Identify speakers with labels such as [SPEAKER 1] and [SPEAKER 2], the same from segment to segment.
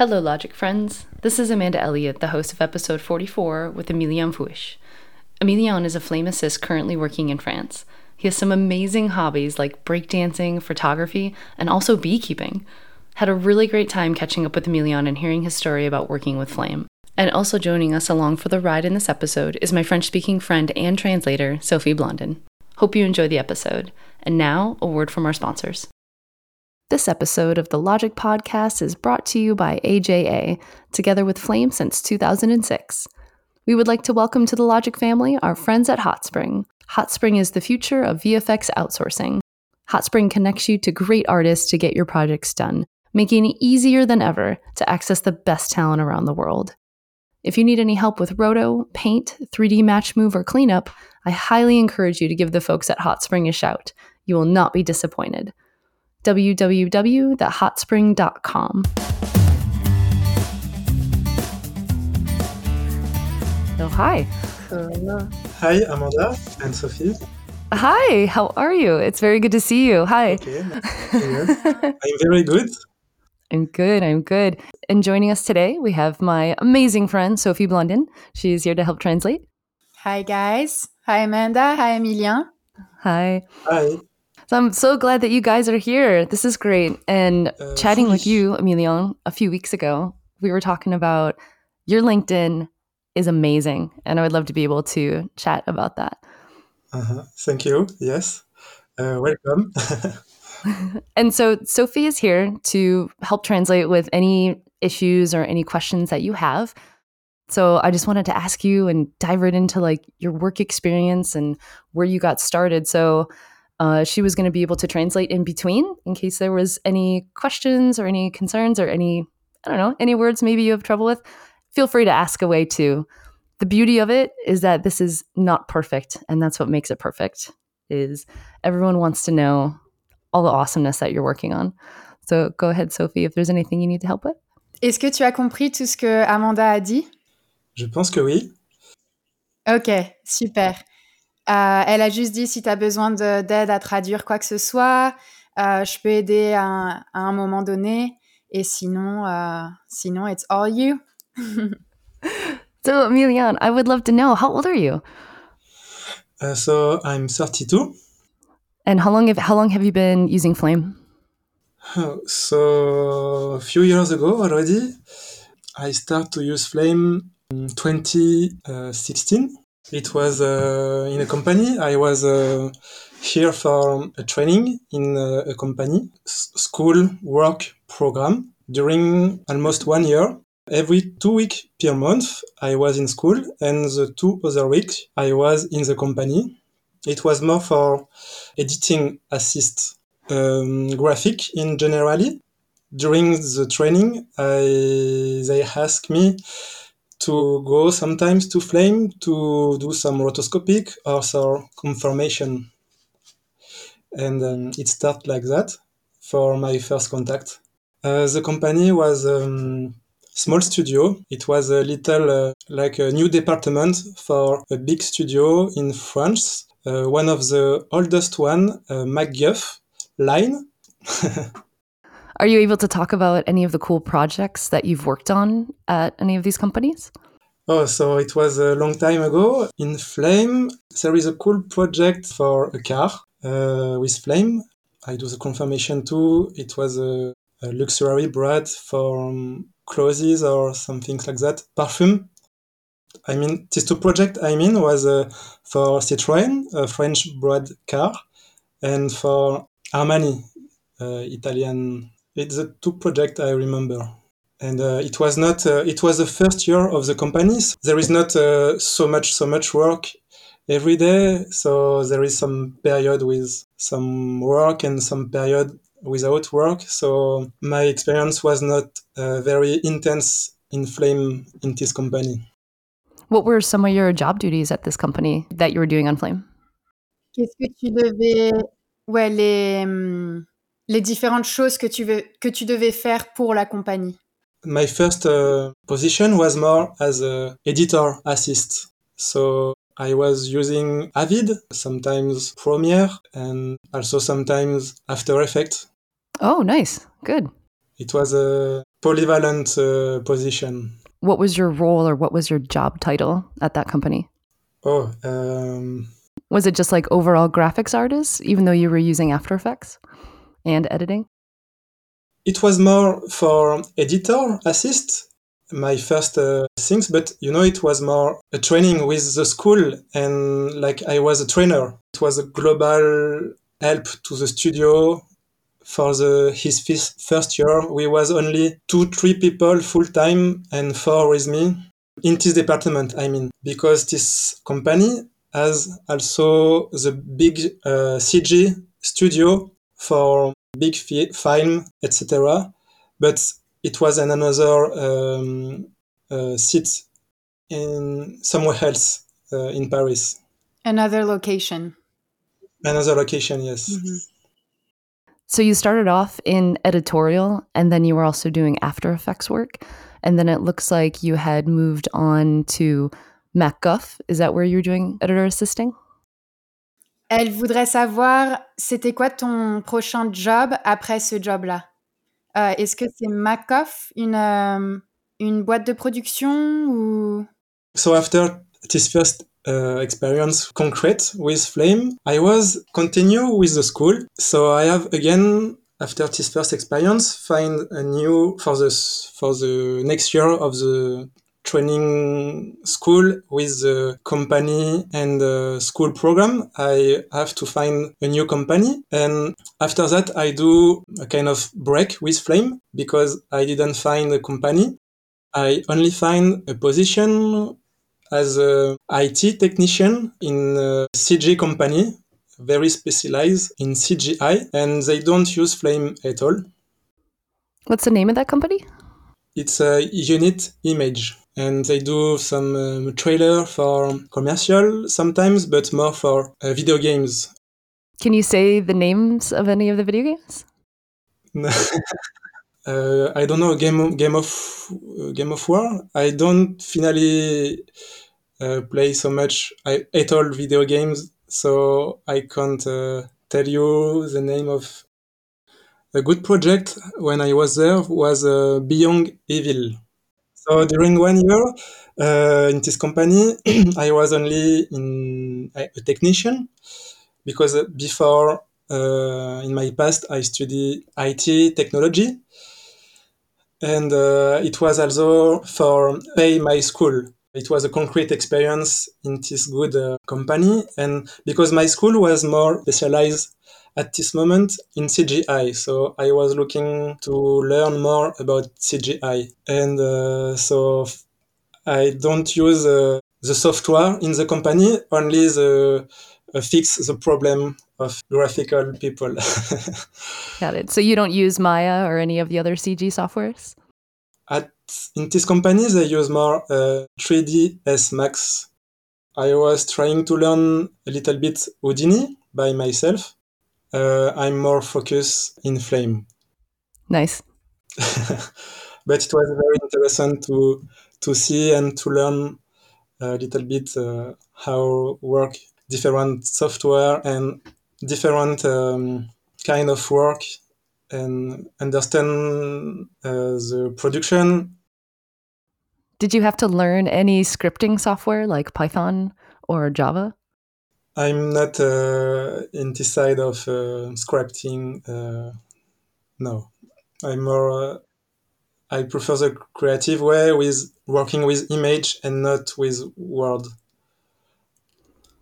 [SPEAKER 1] Hello, Logik friends. This is Amanda Elliott, the host of episode 44 with Emilien Fouly. Emilien is a flame assist currently working in France. He has some amazing hobbies like breakdancing, photography, and also beekeeping. Had a really great time catching up with Emilien and hearing his story about working with flame. And also joining us along for the ride in this episode is my French speaking friend and translator, Sophie Blondin. Hope you enjoy the episode. And now, a word from our sponsors. This episode of the Logik Podcast is brought to you by AJA, together with Flame since 2006. We would like to welcome to the Logik family our friends at Hotspring. Hotspring is the future of VFX outsourcing. Hotspring connects you to great artists to get your projects done, making it easier than ever to access the best talent around the world. If you need any help with roto, paint, 3D match move, or cleanup, I highly encourage you to give the folks at Hotspring a shout. You will not be disappointed www.hotspring.com. Oh, hi.
[SPEAKER 2] Uh, hi, Amanda and Sophie.
[SPEAKER 1] Hi, how are you? It's very good to see you. Hi.
[SPEAKER 2] Okay, I'm very good.
[SPEAKER 1] I'm good. I'm good. And joining us today, we have my amazing friend, Sophie Blondin. She's here to help translate.
[SPEAKER 3] Hi, guys. Hi, Amanda. Hi, Emilien.
[SPEAKER 1] Hi.
[SPEAKER 2] Hi.
[SPEAKER 1] So I'm so glad that you guys are here. This is great. And uh, chatting with you, Emilien, a few weeks ago, we were talking about your LinkedIn is amazing. And I would love to be able to chat about that.
[SPEAKER 2] Uh-huh. Thank you. Yes. Uh, welcome.
[SPEAKER 1] and so Sophie is here to help translate with any issues or any questions that you have. So I just wanted to ask you and dive right into like your work experience and where you got started. So uh, she was going to be able to translate in between in case there was any questions or any concerns or any I don't know any words maybe you have trouble with. Feel free to ask away too. The beauty of it is that this is not perfect, and that's what makes it perfect. Is everyone wants to know all the awesomeness that you're working on. So go ahead, Sophie, if there's anything you need to help with.
[SPEAKER 3] Est-ce que tu as compris tout ce que Amanda a dit?
[SPEAKER 2] Je pense que oui.
[SPEAKER 3] Ok, super. Euh, elle a juste dit si tu as besoin d'aide à traduire quoi que ce soit, euh, je peux aider à, à, un moment donné. Et sinon, uh, sinon, it's all you.
[SPEAKER 1] so, Emilian, I would love to know how old are you?
[SPEAKER 2] Uh, so I'm 32.
[SPEAKER 1] And how long have how long have you been using Flame?
[SPEAKER 2] So a few years ago already, I started to use Flame in 2016. It was uh, in a company. I was uh, here for a training in uh, a company school work program during almost one year. Every two weeks per month, I was in school, and the two other weeks, I was in the company. It was more for editing assist um, graphic in generally. During the training, I, they asked me to go sometimes to flame to do some rotoscopic or some confirmation. And um, it started like that for my first contact. Uh, the company was a um, small studio. It was a little uh, like a new department for a big studio in France. Uh, one of the oldest one, uh, MacGuff Ligne.
[SPEAKER 1] Are you able to talk about any of the cool projects that you've worked on at any of these companies?
[SPEAKER 2] Oh, so it was a long time ago. In Flame, there is a cool project for a car uh, with Flame. I do the confirmation too. It was a, a luxury brand for um, clothes or something like that. perfume. I mean, this two project I mean was uh, for Citroën, a French brand car, and for Armani, uh, Italian it's the two projects I remember. And uh, it was not. Uh, it was the first year of the companies. There is not uh, so much so much work every day. So there is some period with some work and some period without work. So my experience was not uh, very intense in Flame in this company.
[SPEAKER 1] What were some of your job duties at this company that you were doing on Flame?
[SPEAKER 3] Qu'est-ce que tu devais ouais les les différentes choses que tu, veux, que tu devais faire pour la compagnie
[SPEAKER 2] My first uh, position was more as a editor assist. So I was using Avid, sometimes Premiere, and also sometimes After Effects.
[SPEAKER 1] Oh, nice. Good.
[SPEAKER 2] It was a polyvalent uh, position.
[SPEAKER 1] What was your role or what was your job title at that company?
[SPEAKER 2] Oh, um,
[SPEAKER 1] Was it just like overall graphics artist, even though you were using After Effects and editing?
[SPEAKER 2] it was more for editor assist my first uh, things but you know it was more a training with the school and like i was a trainer. It was a global help to the studio for the his first year. We was only two three people full time and four with me. In this department i mean because this company has also the big uh, cg studio for big fi- film etc but it was in another um, uh, seat in somewhere else uh, in paris
[SPEAKER 3] Another location.
[SPEAKER 2] another location yes
[SPEAKER 3] Mhm.
[SPEAKER 1] So you started off in editorial and then you were also doing After Effects work. And then it looks like you had moved on to MacGuff. Is that where you're doing editor assisting?
[SPEAKER 3] Elle voudrait savoir, c'était quoi ton prochain job après ce job-là? Euh, Est-ce que c'est Macoff, une, euh, une boîte de production ou...
[SPEAKER 2] So after this first uh, experience concrete with Flame, I was continue with the school. So I have again after this first experience find a new for the for the next year of the training school with the company and the school program. I have to find a new company and after that I do a kind of break with Flame because I didn't find a company. I only find a position as a IT technician in a CG company, very specialized in CGI, and they don't use Flame at all.
[SPEAKER 1] What's the name of that company?
[SPEAKER 2] It's a unit image, and they do some um, trailer for commercial sometimes, but more for uh, video games.
[SPEAKER 1] Can you say the names of any of the video games?
[SPEAKER 2] uh, I don't know game of, game of uh, Game of War. I don't finally uh, play so much I, at all video games, so I can't uh, tell you the name of a good project when I was there was uh, Beyond Evil. So during one year uh, in this company, I was only in a technician because uh, before uh, in my past I studied IT technology and uh, it was also for pay my school. It was a concrete experience in this good uh, company, and because my school was more specialized at this moment in CGI, so I was looking to learn more about CGI, and uh, so I don't use uh, the software in the company, only the uh, fix the problem of graphical people.
[SPEAKER 1] Got it. So you don't use Maya or any of the other CG softwares?
[SPEAKER 2] In this company they use more uh, 3ds max. I was trying to learn a little bit houdini by myself. Uh, i'm more focused in flame.
[SPEAKER 1] Nice.
[SPEAKER 2] but it was very interesting to to see and to learn a little bit uh, how work different software and different um, kind of work and understand uh, the production
[SPEAKER 1] Did you have to learn any scripting software like Python or Java?
[SPEAKER 2] I'm not uh, in this side of uh, scripting. Uh, no, I'm more. Uh, I prefer the creative way with working with image and not with word.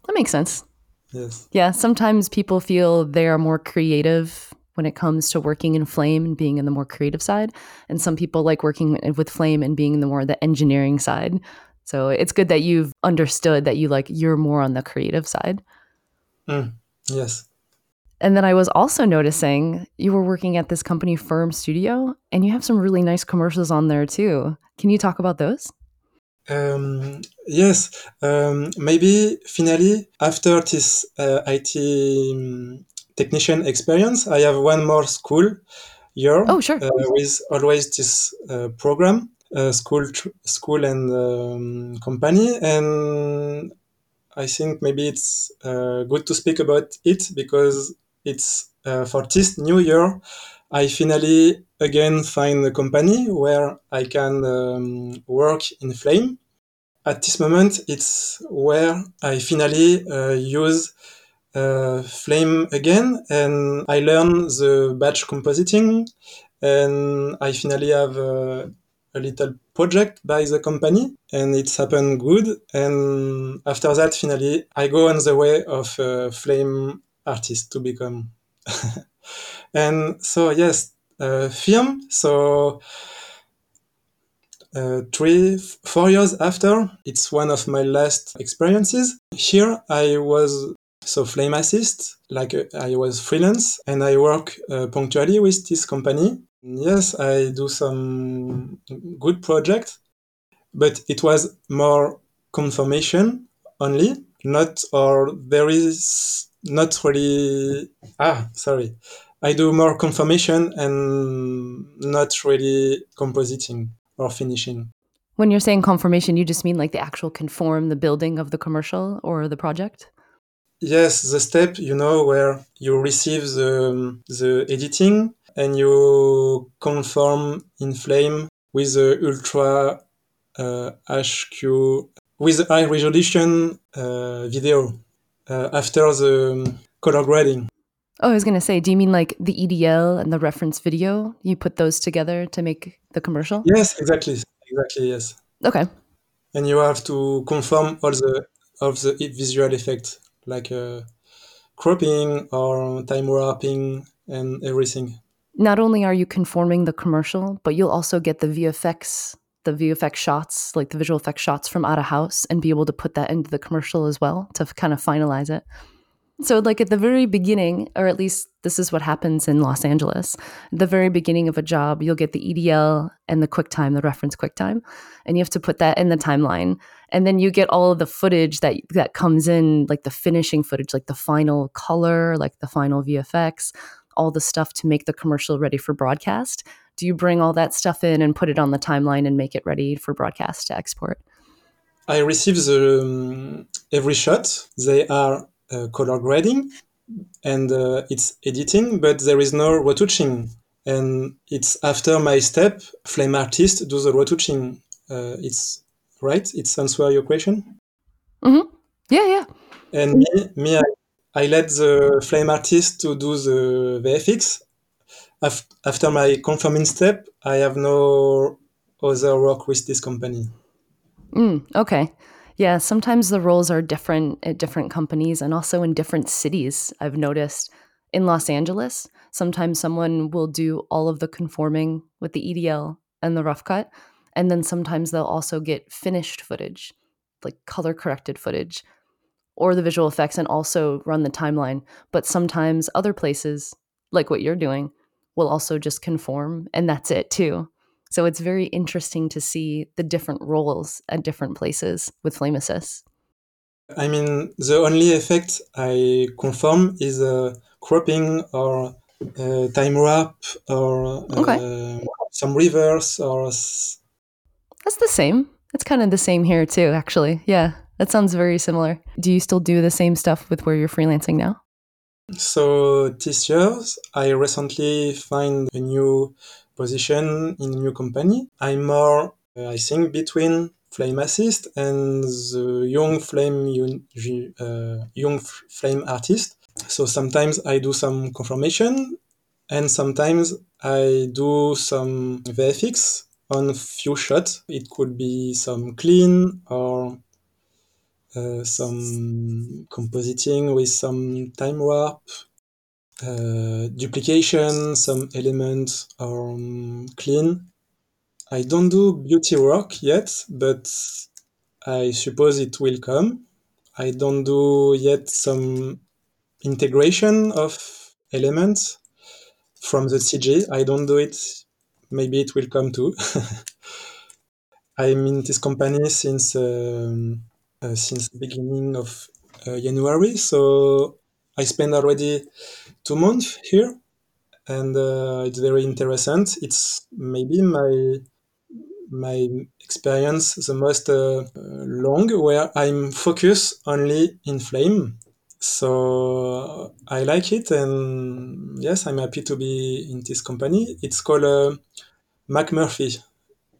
[SPEAKER 1] That makes sense.
[SPEAKER 2] Yes.
[SPEAKER 1] Yeah, sometimes people feel they are more creative when it comes to working in Flame and being in the more creative side. And some people like working with Flame and being in the more the engineering side. So it's good that you've understood that you like you're more on the creative side.
[SPEAKER 2] Mm, yes.
[SPEAKER 1] And then I was also noticing you were working at this company Firm Studio and you have some really nice commercials on there too. Can you talk about those?
[SPEAKER 2] Um, yes. Um, maybe finally after this uh, IT um, technician experience, I have one more school year.
[SPEAKER 1] Oh, sure.
[SPEAKER 2] uh, with always this uh, program, uh, school, tr- school and um, company, and I think maybe it's uh, good to speak about it because it's uh, for this new year. I finally again find a company where I can um, work in Flame. At this moment, it's where I finally uh, use uh, Flame again, and I learn the batch compositing, and I finally have uh, a little project by the company, and it's happened good. And after that, finally, I go on the way of a Flame artist to become. and so yes, uh, film. So uh, three, four years after, it's one of my last experiences. Here, I was so flame assist, like uh, I was freelance, and I work uh, punctually with this company. Yes, I do some good project, but it was more confirmation only, not or there is not really. Ah, sorry. I do more confirmation and not really compositing or finishing.
[SPEAKER 1] When you're saying confirmation, you just mean like the actual conform the building of the commercial or the project?
[SPEAKER 2] Yes, the step, you know, where you receive the, the editing and you conform in Flame with the ultra uh, HQ, with high resolution uh, video uh, after the color grading.
[SPEAKER 1] Oh, I was going to say, do you mean like the EDL and the reference video? You put those together to make the commercial?
[SPEAKER 2] Yes, exactly. Exactly, yes.
[SPEAKER 1] Okay.
[SPEAKER 2] And you have to conform all the of the visual effects like uh, cropping or time warping and everything.
[SPEAKER 1] Not only are you conforming the commercial, but you'll also get the VFX, the VFX shots, like the visual effects shots from out of house, and be able to put that into the commercial as well to kind of finalize it. So, like at the very beginning, or at least this is what happens in Los Angeles, the very beginning of a job, you'll get the EDL and the QuickTime, the reference QuickTime, and you have to put that in the timeline. And then you get all of the footage that that comes in, like the finishing footage, like the final color, like the final VFX, all the stuff to make the commercial ready for broadcast. Do you bring all that stuff in and put it on the timeline and make it ready for broadcast to export?
[SPEAKER 2] I receive the um, every shot. They are color grading and uh, it's editing, but there is no retouching. And it's after my step, Flame Artist do the retouching. Uh, it's right. It's answer your question.
[SPEAKER 1] Mm-hmm. Yeah, yeah.
[SPEAKER 2] And me, me, I, I let the Flame Artist to do the VFX. After my confirming step, I have no other work with this company.
[SPEAKER 1] Mm, okay. Yeah, sometimes the roles are different at different companies and also in different cities. I've noticed in Los Angeles, sometimes someone will do all of the conforming with the EDL and the rough cut. And then sometimes they'll also get finished footage, like color corrected footage, or the visual effects and also run the timeline. But sometimes other places, like what you're doing, will also just conform and that's it too. So it's very interesting to see the different roles at different places with Flame Assist.
[SPEAKER 2] I mean, the only effect I confirm is uh, cropping or uh, time warp or uh, okay. some reverse or.
[SPEAKER 1] That's the same. It's kind of the same here too, actually. Yeah, that sounds very similar. Do you still do the same stuff with where you're freelancing now?
[SPEAKER 2] So this year, I recently find a new position in new company. I'm more, uh, I think, between Flame Assist and the young Flame uh, young Flame artist. So sometimes I do some confirmation, and sometimes I do some VFX on few shots. It could be some clean or uh, some compositing with some time warp uh, duplication, some elements are um, clean. I don't do beauty work yet, but I suppose it will come. I don't do yet some integration of elements from the CG. I don't do it. Maybe it will come too. I'm in this company since um, uh, since beginning of uh, January, so I spend already two months here, and uh, it's very interesting. It's maybe my my experience the most uh, long where I'm focused only in flame so I like it, and yes, I'm happy to be in this company. It's called uh, McMurphy.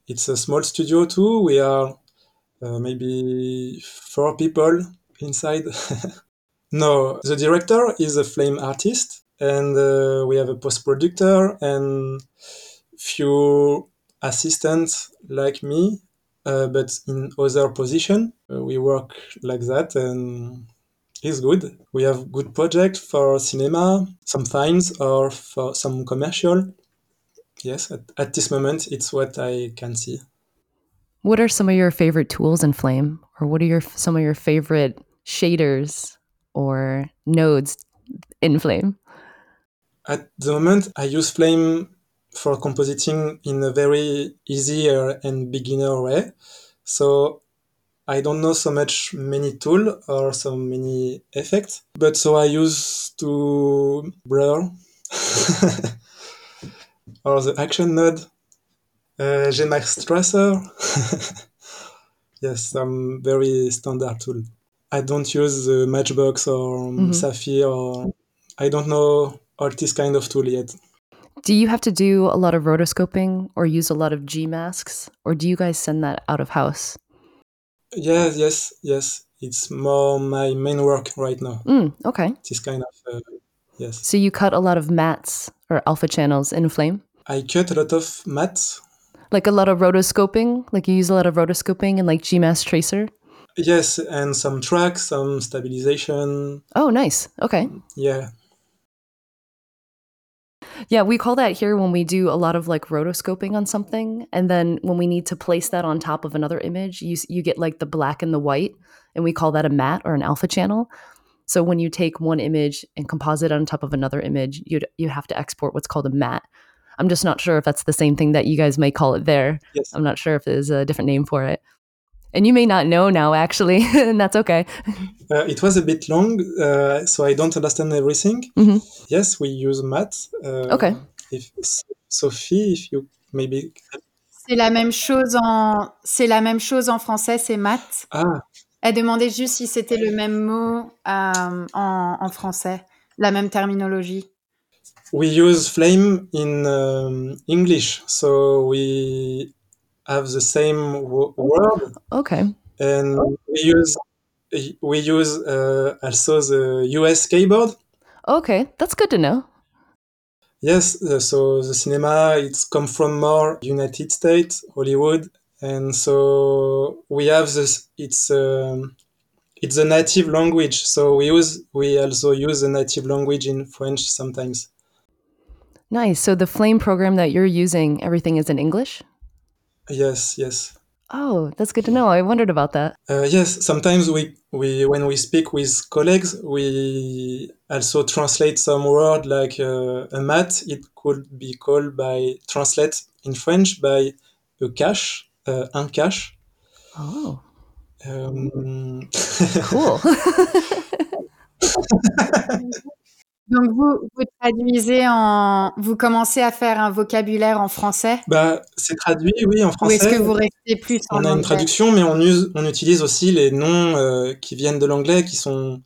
[SPEAKER 2] It's a small studio too. We are uh, maybe four people inside. no, the director is a flame artist, and uh, we have a post producer and few assistants like me, uh, but in other position. Uh, we work like that, and it's good. We have good project for cinema, some films, or for some commercial. Yes, at, at this moment, it's what I can see.
[SPEAKER 1] What are some of your favorite tools in Flame, or what are your some of your favorite shaders or nodes in Flame?
[SPEAKER 2] At the moment, I use Flame for compositing in a very easy and beginner way. So I don't know so much many tool or so many effects, but so I use to blur or the action node, uh, GMask tracer. yes, some very standard tool. I don't use the Matchbox or mm-hmm. Saphir or I don't know all this kind of tool yet.
[SPEAKER 1] Do you have to do a lot of rotoscoping or use a lot of G masks, or do you guys send that out of house?
[SPEAKER 2] Yes, yes, yes. It's more my main work right now.
[SPEAKER 1] Mm, okay.
[SPEAKER 2] This kind of uh, yes.
[SPEAKER 1] So you cut a lot of mats or alpha channels in Flame.
[SPEAKER 2] I cut a lot of mats.
[SPEAKER 1] Like a lot of rotoscoping. Like you use a lot of rotoscoping and like GMask tracer.
[SPEAKER 2] Yes, and some tracks, some stabilization.
[SPEAKER 1] Oh, nice. Okay.
[SPEAKER 2] Yeah.
[SPEAKER 1] Yeah, we call that here when we do a lot of like rotoscoping on something, and then when we need to place that on top of another image, you you get like the black and the white, and we call that a matte or an alpha channel. So when you take one image and composite on top of another image, you you have to export what's called a matte. I'm just not sure if that's the same thing that you guys may call it there.
[SPEAKER 2] Yes.
[SPEAKER 1] I'm not sure if there's a different name for it. And you may not know now, actually, and that's okay.
[SPEAKER 2] Uh, it was a bit long, uh, so I don't understand everything.
[SPEAKER 1] Mm-hmm.
[SPEAKER 2] Yes, we use matte.
[SPEAKER 1] Uh, okay.
[SPEAKER 2] If, Sophie, if you maybe.
[SPEAKER 3] C'est la même chose en c'est la même chose en français, c'est matte.
[SPEAKER 2] Ah.
[SPEAKER 3] Elle demandait juste si c'était le même mot euh, en, en, français, la même terminologie.
[SPEAKER 2] We use flame in um, English, so we have the same word.
[SPEAKER 1] Okay.
[SPEAKER 2] And we use we use uh, also the US keyboard.
[SPEAKER 1] Okay, that's good to know.
[SPEAKER 2] Yes, uh, so the cinema it's come from more United States, Hollywood, and so we have this. It's um, it's a native language, so we use we also use the native language in French sometimes.
[SPEAKER 1] Nice. So the Flame program that you're using, everything is in English.
[SPEAKER 2] Yes, yes.
[SPEAKER 1] Oh, that's good to know. I wondered about that.
[SPEAKER 2] Uh, yes, sometimes we, we when we speak with colleagues, we also translate some word like uh, a mat. It could be called by translate in French by a cache, uh, un cache.
[SPEAKER 1] Oh.
[SPEAKER 2] Um...
[SPEAKER 1] cool.
[SPEAKER 3] Donc vous, vous traduisez en, vous commencez à faire un vocabulaire en français?
[SPEAKER 2] Bah, c'est traduit, oui, en français.
[SPEAKER 3] Ou est-ce que vous restez plus en
[SPEAKER 2] On a une traduction, mais on, use, on utilise aussi les noms euh, qui viennent de l'anglais, qui sont,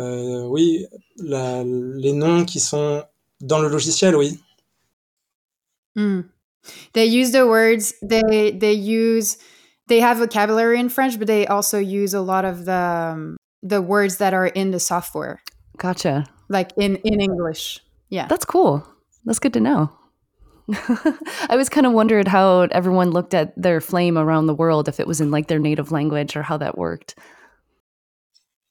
[SPEAKER 2] euh, oui, la, les noms qui sont dans le logiciel, oui.
[SPEAKER 3] Mm. They use the words. They they use. They have vocabulary in French, but they also use a lot of the um, the words that are in the software.
[SPEAKER 1] Gotcha.
[SPEAKER 3] Like in in English. Yeah.
[SPEAKER 1] That's cool. That's good to know. I was kind of wondered how everyone looked at their flame around the world, if it was in like their native language or how that worked.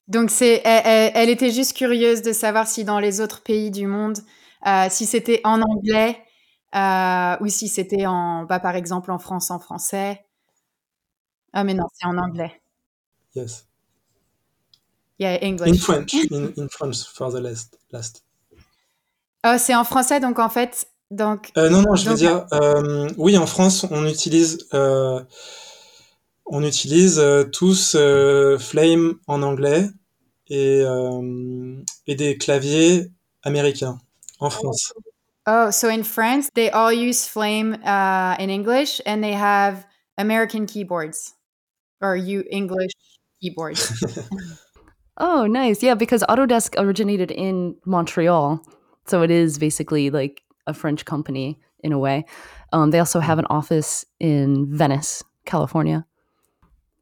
[SPEAKER 3] Donc c'est, elle, elle, était juste curieuse de savoir si dans les autres pays du monde, euh, si c'était en anglais euh, ou si c'était en, bah, par exemple en France en français. Ah mais non, c'est en anglais.
[SPEAKER 2] Yes.
[SPEAKER 3] Yeah, English.
[SPEAKER 2] In French, in, in French for the last. last.
[SPEAKER 3] Oh, c'est en français, donc en fait, donc.
[SPEAKER 2] Euh, non, non, je veux dire, euh, oui, en France, on utilise, euh, on utilise euh, tous euh, Flame en anglais et, et des claviers américains en France.
[SPEAKER 3] Oh, so in France, they all use Flame uh, in English and they have American keyboards or you English keyboards.
[SPEAKER 1] Oh, nice. Yeah, because Autodesk originated in Montreal. So it is basically like a French company in a way. Um, they also have an office in Venice, California.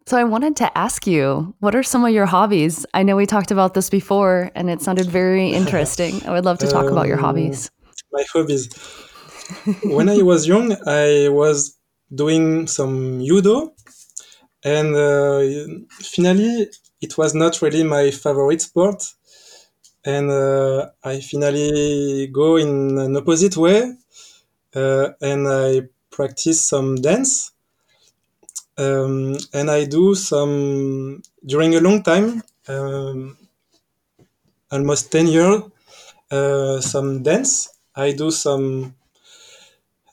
[SPEAKER 1] So I wanted to ask you, what are some of your hobbies? I know we talked about this before and it sounded very interesting. I would love to talk um, about your um, hobbies.
[SPEAKER 2] My hobbies. when I was young, I was doing some judo and uh, finally it was not really my favorite sport and uh, I finally go in an opposite way uh, and I practice some dance. Um, and I do some during a long time, um, almost 10 years, uh, some dance. I do some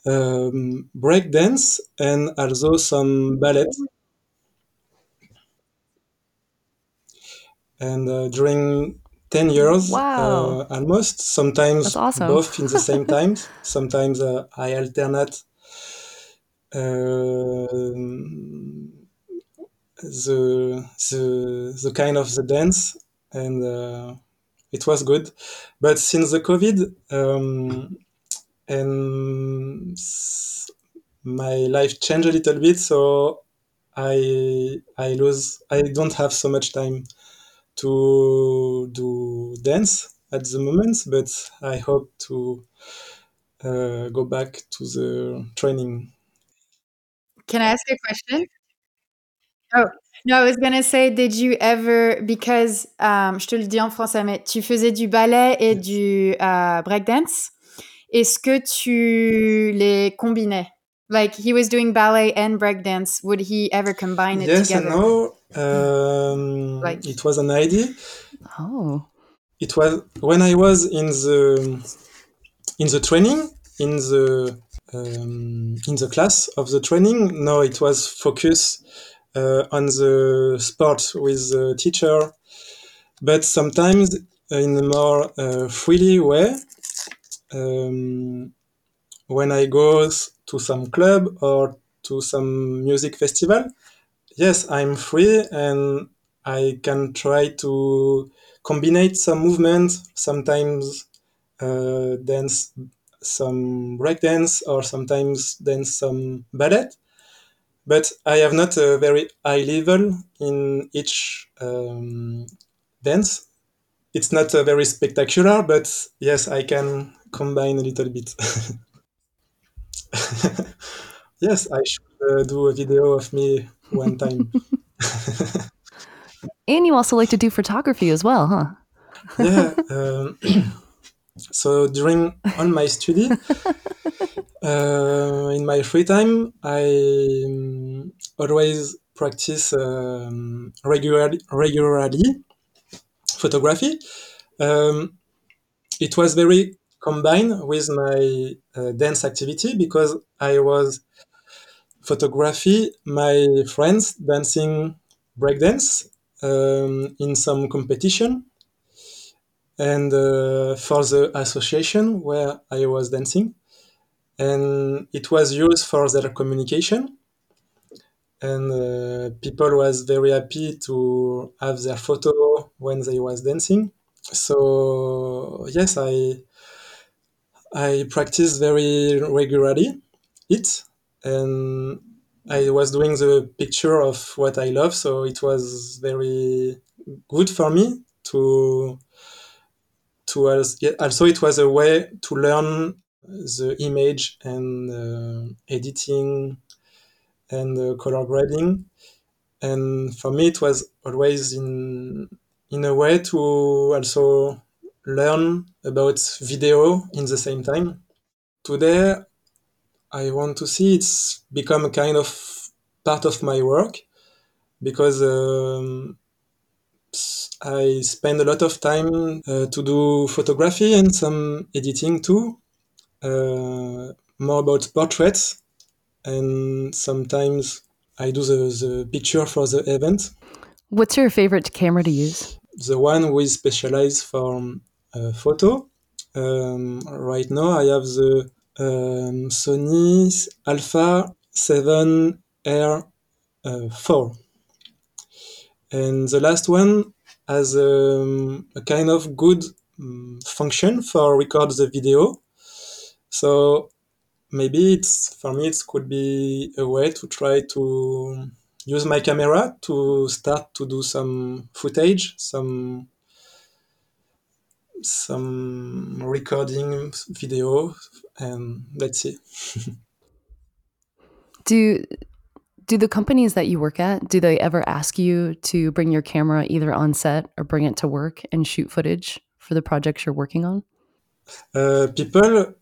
[SPEAKER 2] um, break dance and also some ballet. And uh, during 10 years
[SPEAKER 1] wow.
[SPEAKER 2] uh, almost sometimes
[SPEAKER 1] awesome.
[SPEAKER 2] both in the same times sometimes uh, i alternate uh, the, the the kind of the dance and uh, it was good but since the covid um, and my life changed a little bit so i i lose i don't have so much time to do dance at the moment, but I hope to uh, go back to the training.
[SPEAKER 3] Can I ask a question? Oh, no, I was gonna say, did you ever, because, um, je te le dis en français, mais tu faisais du ballet et yes. du uh, breakdance. Est-ce que tu les combinais? Like he was doing ballet and breakdance. Would he ever combine it
[SPEAKER 2] yes
[SPEAKER 3] together?
[SPEAKER 2] Yes no. Um, like, it was an idea.
[SPEAKER 1] Oh.
[SPEAKER 2] It was when I was in the in the training in the um, in the class of the training. No, it was focus uh, on the sport with the teacher, but sometimes in a more uh, freely way. Um, when I go to some club or to some music festival, yes, I'm free and I can try to combine some movements, sometimes uh, dance some breakdance or sometimes dance some ballet. But I have not a very high level in each um, dance. It's not uh, very spectacular, but yes, I can combine a little bit. yes, I should uh, do a video of me one time.
[SPEAKER 1] and you also like to do photography as well, huh?
[SPEAKER 2] yeah. Um, so during on my study, uh, in my free time, I um, always practice um, regularly, regularly photography. Um, it was very combined with my uh, dance activity because I was photography my friends dancing breakdance um, in some competition. And uh, for the association where I was dancing. And it was used for their communication. And uh, people was very happy to have their photo when they was dancing. So yes i i practice very regularly it and I was doing the picture of what I love, so it was very good for me to to also it was a way to learn the image and uh, editing and uh, color grading. And for me it was always in in a way to also learn about video in the same time. Today I want to see it's become a kind of part of my work because um, I spend a lot of time uh, to do photography and some editing too, uh, more about portraits, and sometimes I do the, the picture for the event.
[SPEAKER 1] What's your favorite camera to use?
[SPEAKER 2] The one we specialize for uh, photo. Um, right now, I have the um, Sony Alpha 7R uh, 4. And the last one, has a, a kind of good um, function for record the video. So maybe it's for me it could be a way to try to use my camera to start to do some footage, some some recording video, and let's see.
[SPEAKER 1] do do the companies that you work at do they ever ask you to bring your camera either on set or bring it to work and shoot footage for the projects you're working on?
[SPEAKER 2] Uh, people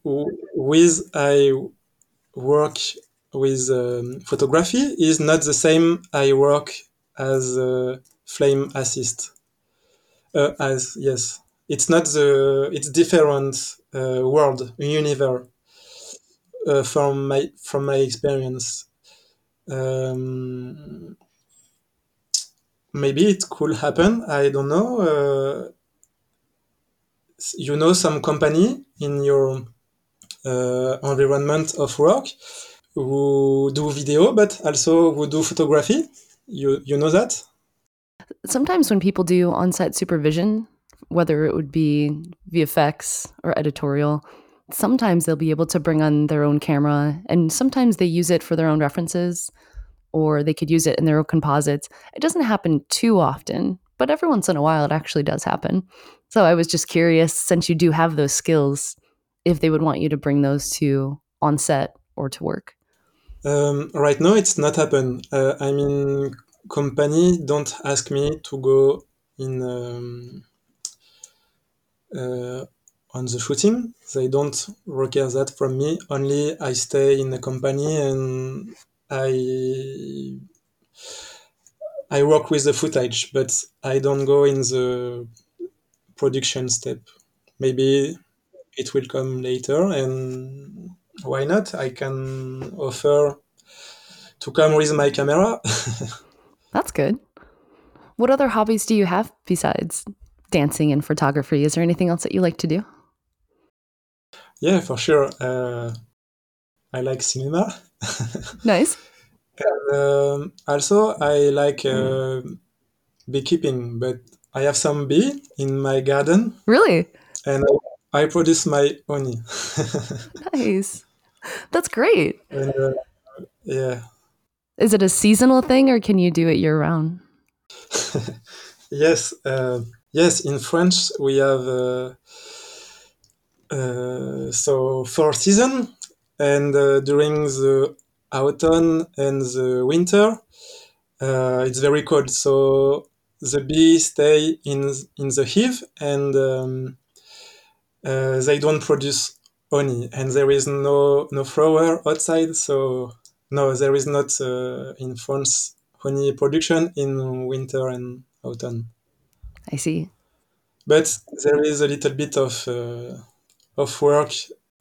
[SPEAKER 2] with I work with um, photography is not the same I work as a flame assist. Uh, as yes, it's not the it's different uh, world universe uh, from my from my experience. Um, maybe it could happen. I don't know. Uh, you know some company in your uh, environment of work who do video, but also who do photography. You you know that?
[SPEAKER 1] Sometimes when people do on-site supervision, whether it would be VFX or editorial, sometimes they'll be able to bring on their own camera, and sometimes they use it for their own references, or they could use it in their own composites. It doesn't happen too often, but every once in a while it actually does happen. So I was just curious, since you do have those skills, if they would want you to bring those to on set or to work.
[SPEAKER 2] Um, right now, it's not happen. Uh, I mean, company don't ask me to go in um, Uh, on the shooting. They don't require that from me. Only I stay in the company and I I work with the footage, but I don't go in the production step. Maybe it will come later, and why not? I can offer to come with my camera.
[SPEAKER 1] That's good. What other hobbies do you have besides dancing and photography? Is there anything else that you like to do?
[SPEAKER 2] Yeah, for sure. Uh, I like cinema.
[SPEAKER 1] nice.
[SPEAKER 2] And, um, also, I like uh, beekeeping, but I have some bee in my garden.
[SPEAKER 1] Really?
[SPEAKER 2] And I, I produce my honey.
[SPEAKER 1] nice. That's great.
[SPEAKER 2] And, uh, yeah.
[SPEAKER 1] Is it a seasonal thing or can you do it year round?
[SPEAKER 2] yes. Uh, yes. In France, we have uh, uh, so four season, and uh, during the autumn and the winter, uh, it's very cold. So the bees stay in in the hive and um, uh, they don't produce honey, and there is no no flower outside. So no, there is not uh, in France honey production in winter and autumn.
[SPEAKER 1] I see.
[SPEAKER 2] But there is a little bit of uh, of work,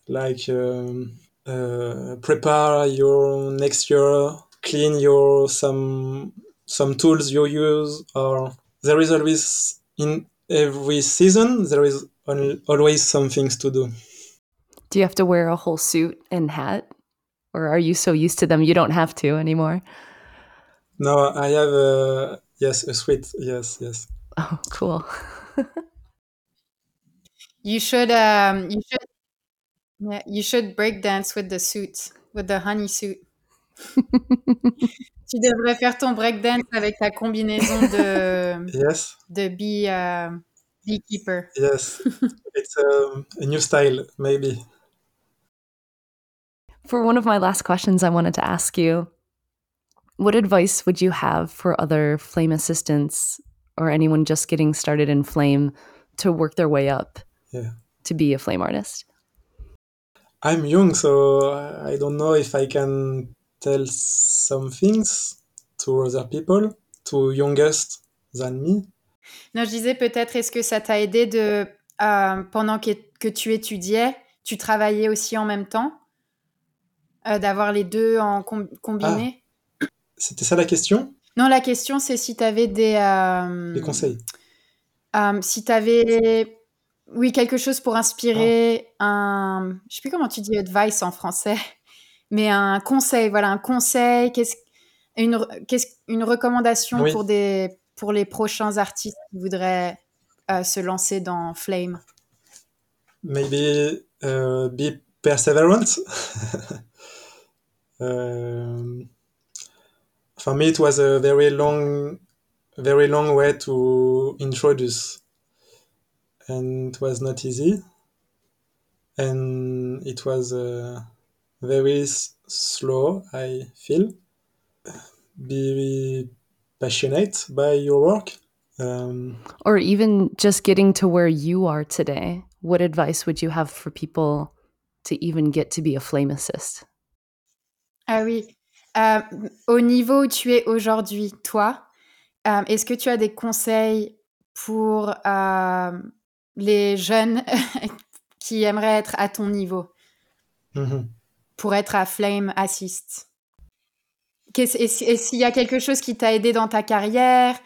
[SPEAKER 2] like um, uh, prepare your next year, clean your some some tools you use, or there is always in every season there is always some things to do.
[SPEAKER 1] Do you have to wear a whole suit and hat, or are you so used to them you don't have to anymore?
[SPEAKER 2] No, I have a yes a suit. Yes, yes.
[SPEAKER 1] Oh, cool.
[SPEAKER 3] You should um you should yeah, you should break dance with the suit, with the honey suit. tu devrais faire ton break dance avec ta combinaison de
[SPEAKER 2] yes
[SPEAKER 3] de bee uh, beekeeper.
[SPEAKER 2] Yes, it's um, a new style maybe.
[SPEAKER 1] For one of my last questions, I wanted to ask you what advice would you have for other flame assistants or anyone just getting started in flame to work their way up
[SPEAKER 2] yeah.
[SPEAKER 1] to be a flame artist?
[SPEAKER 2] I'm young, so I don't know if I can tell some things to other people, to youngest than me.
[SPEAKER 3] Non, je disais peut-être, est-ce que ça t'a aidé de, euh, pendant que, que, tu étudiais, tu travaillais aussi en même temps, euh, d'avoir les deux en com combiné?
[SPEAKER 2] Ah, C'était ça la question?
[SPEAKER 3] Non, la question, c'est si tu avais des... Euh,
[SPEAKER 2] des conseils.
[SPEAKER 3] Euh, si tu avais oui, quelque chose pour inspirer oh. un. Je sais plus comment tu dis advice en français, mais un conseil, voilà, un conseil, qu'est-ce une, qu'est-ce une recommandation
[SPEAKER 2] oui.
[SPEAKER 3] pour des pour les prochains artistes qui voudraient uh, se lancer dans Flame?
[SPEAKER 2] Maybe uh, be perseverant. for me, it was a very long, very long way to introduce, and it was not easy. And it was uh, very slow. I feel. Be passionate by your work. Um,
[SPEAKER 1] or even just getting to where you are today. What advice would you have for people to even get to be a flame assist?
[SPEAKER 3] Ah oui. Euh, au niveau où tu es aujourd'hui, toi, euh, est-ce que tu as des conseils pour euh, les jeunes qui aimeraient être à ton niveau
[SPEAKER 2] -hmm.
[SPEAKER 3] pour être à Flame Assist? Et s'il y a quelque chose qui t'a aidé dans ta carrière,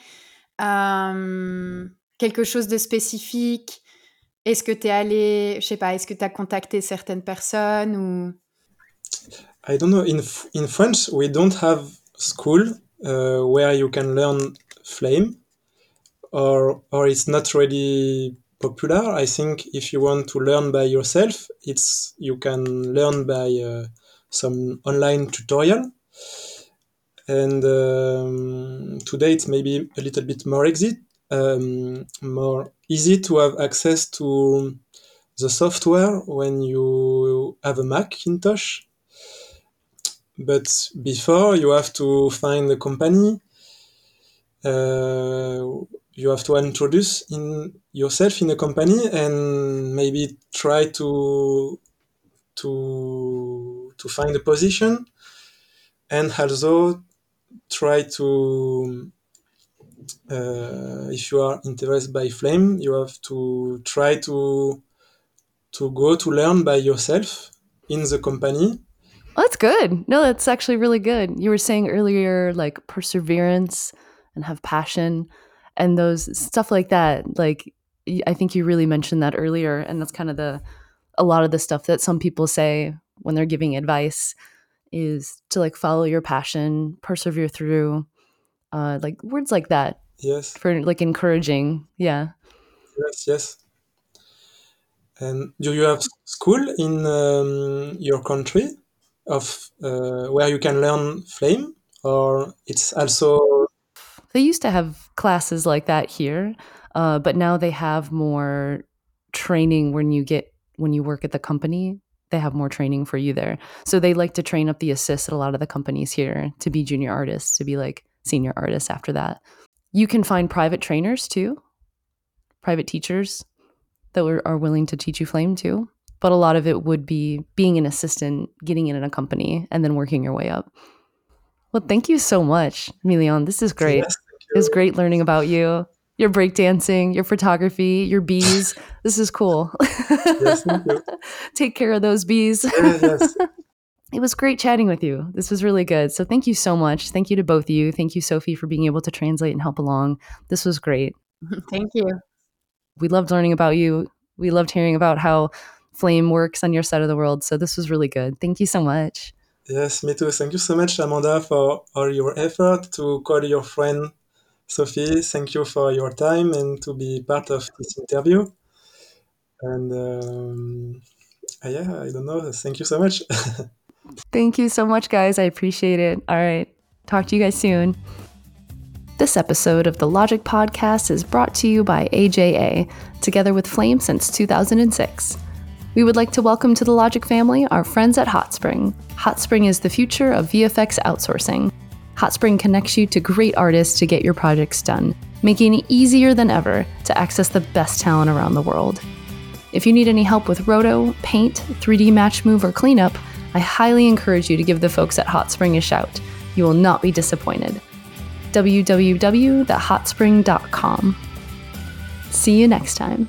[SPEAKER 3] quelque chose de spécifique, est-ce que tu es allé, je sais pas, est-ce que tu as contacté certaines personnes ou?
[SPEAKER 2] I don't know. In in France, we don't have school uh, where you can learn flame, or or it's not really popular. I think if you want to learn by yourself, it's you can learn by uh, some online tutorial. And um, today it's maybe a little bit more exit, um, more easy to have access to the software when you have a Macintosh but before you have to find a company uh, you have to introduce in yourself in a company and maybe try to to to find a position and also try to uh, if you are interested by flame you have to try to to go to learn by yourself in the company
[SPEAKER 1] well, that's good. No, that's actually really good. You were saying earlier, like perseverance and have passion and those stuff like that. Like, I think you really mentioned that earlier. And that's kind of the, a lot of the stuff that some people say when they're giving advice is to like follow your passion, persevere through, uh, like words like that.
[SPEAKER 2] Yes.
[SPEAKER 1] For like encouraging. Yeah.
[SPEAKER 2] Yes, yes. And do you have school in um, your country? Of uh, where you can learn flame or it's also
[SPEAKER 1] they used to have classes like that here uh, but now they have more training when you get when you work at the company. They have more training for you there. So they like to train up the assists at a lot of the companies here to be junior artists to be like senior artists after that. You can find private trainers too private teachers that are willing to teach you flame too but a lot of it would be being an assistant, getting in a company, and then working your way up. Well, thank you so much, Milion. This is great.
[SPEAKER 2] Yes,
[SPEAKER 1] it was great learning about you, your breakdancing, your photography, your bees. this is cool.
[SPEAKER 2] Yes,
[SPEAKER 1] Take care of those bees.
[SPEAKER 2] yes.
[SPEAKER 1] It was great chatting with you. This was really good. So thank you so much. Thank you to both of you. Thank you, Sophie, for being able to translate and help along. This was great.
[SPEAKER 3] Thank you.
[SPEAKER 1] We loved learning about you. We loved hearing about how flame works on your side of the world. So this was really good. Thank you so much.
[SPEAKER 2] Yes, me too. Thank you so much, Amanda, for all your effort to call your friend Sophie. Thank you for your time and to be part of this interview. And um, yeah, I don't know. Thank you so much.
[SPEAKER 1] Thank you so much, guys. I appreciate it. All right. Talk to you guys soon. This episode of the Logik Podcast is brought to you by AJA, together with Flame since 2006. We would like to welcome to the Logik family our friends at Hotspring. Hotspring is the future of VFX outsourcing. Hotspring connects you to great artists to get your projects done, making it easier than ever to access the best talent around the world. If you need any help with roto, paint, 3D match move, or cleanup, I highly encourage you to give the folks at Hotspring a shout. You will not be disappointed. www.hotspring.com. See you next time.